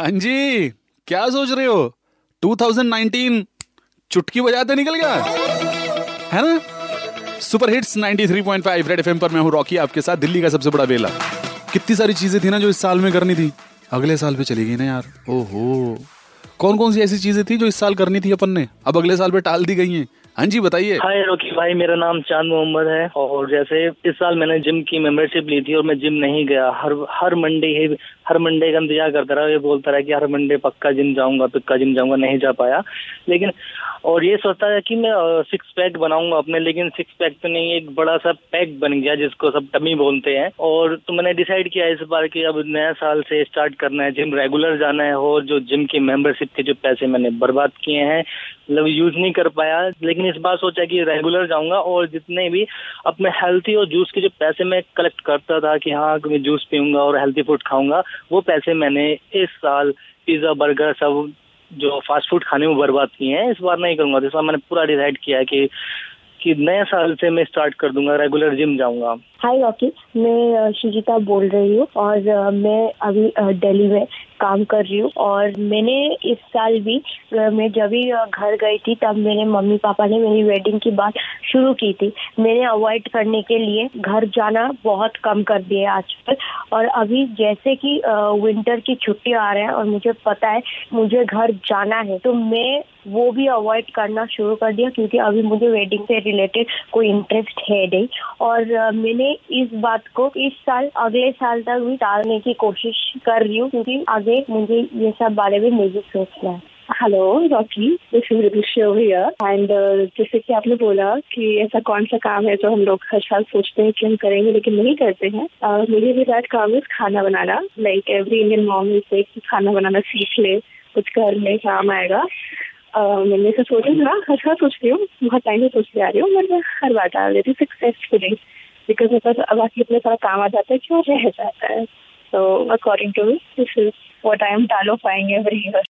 हाँ जी, क्या सोच रहे हो? 2019 चुटकी बजाते निकल गया। है ना? सुपर हिट्स 93.5 रेड एफएम पर मैं हूँ रॉकी आपके साथ दिल्ली का सबसे बड़ा वेला कितनी सारी चीज़ें थी ना जो इस साल में करनी थी। अगले साल पे चली गई ना यार। ओहो। कौन कौन सी ऐसी चीज़ें थी जो इस साल करनी थी अपन ने? अब अगले साल पे टाल दी गई हैं। हाँ जी, बताइए। हाय रोकी भाई, मेरा नाम चाँद मोहम्मद है और जैसे इस साल मैंने जिम की मेंबरशिप ली थी और मैं जिम नहीं गया। हर हर मंडे ही, हर मंडे का इंतज़ार करता रहा, ये बोलता रहा कि हर मंडे पक्का जिम जाऊँगा, पक्का जिम जाऊँगा, नहीं जा पाया। लेकिन, और ये सोचता है कि मैं सिक्स पैक बनाऊँगा अपने, लेकिन सिक्स पैक तो नहीं, एक बड़ा सा पैक बन गया जिसको सब टमी बोलते हैं। और तो मैंने डिसाइड किया इस बार कि अब नया साल से स्टार्ट करना है जिम रेगुलर जाना है और जो जिम की मेंबरशिप के जो पैसे मैंने बर्बाद किए हैं मतलब यूज़ नहीं कर पाया। लेकिन इस बार सोचा कि रेगुलर जाऊँगा और जितने भी अपने हेल्थी और जूस के जो पैसे मैं कलेक्ट करता था कि हाँ मैं जूस पीऊँगा और हेल्थी फ़ूड खाऊँगा, वो पैसे मैंने इस साल पिज्जा बर्गर सब जो फास्ट फ़ूड खाने में बर्बाद किए हैं, इस बार नहीं करूँगा। इस बार मैंने पूरा डिसाइड किया है कि कि नए साल से मैं स्टार्ट कर दूँगा रेगुलर जिम जाऊँगा। हाय रॉकी मैं शुजिता बोल रही हूँ और मैं अभी दिल्ली में काम कर रही हूँ और मैंने इस साल भी मैं जब भी घर गई थी तब मेरे मम्मी पापा ने मेरी वेडिंग की बात शुरू की थी। मैंने अवॉइड करने के लिए घर जाना बहुत कम कर दिया है आजकल और अभी जैसे कि विंटर की छुट्टी आ रहे हैं और मुझे पता है मुझे घर जाना है तो मैं वो भी अवॉइड करना शुरू कर दिया क्योंकि अभी मुझे वेडिंग से रिलेटेड कोई इंटरेस्ट है नहीं। और मैंने इस बात को इस साल, अगले साल तक भी टालने की कोशिश कर रही हूँ क्योंकि आगे मुझे ये सब बारे में नहीं सोचना है। Hello Rocky this is Rishi here and जैसे कि आपने बोला कि ऐसा कौन सा काम है जो हम लोग हर साल सोचते हैं कि हम करेंगे लेकिन नहीं करते हैं। Uh, मुझे भी दैट काम है खाना बनाना। Like every Indian mom is से खाना बनाना सीख ले कुछ घर में काम आएगा। Uh, मैंने ऐसा सोचा था हर साल सोचती हूँ बहुत टाइम से सोचती आ रही हूँ मैं हर बार डाल देती हूँ सक्सेसफुली बिकॉज़ मेरे पास बाकी इतना सारा काम आ जाता है कि वो रह जाता है। So according to me, this is what I am talifying every year.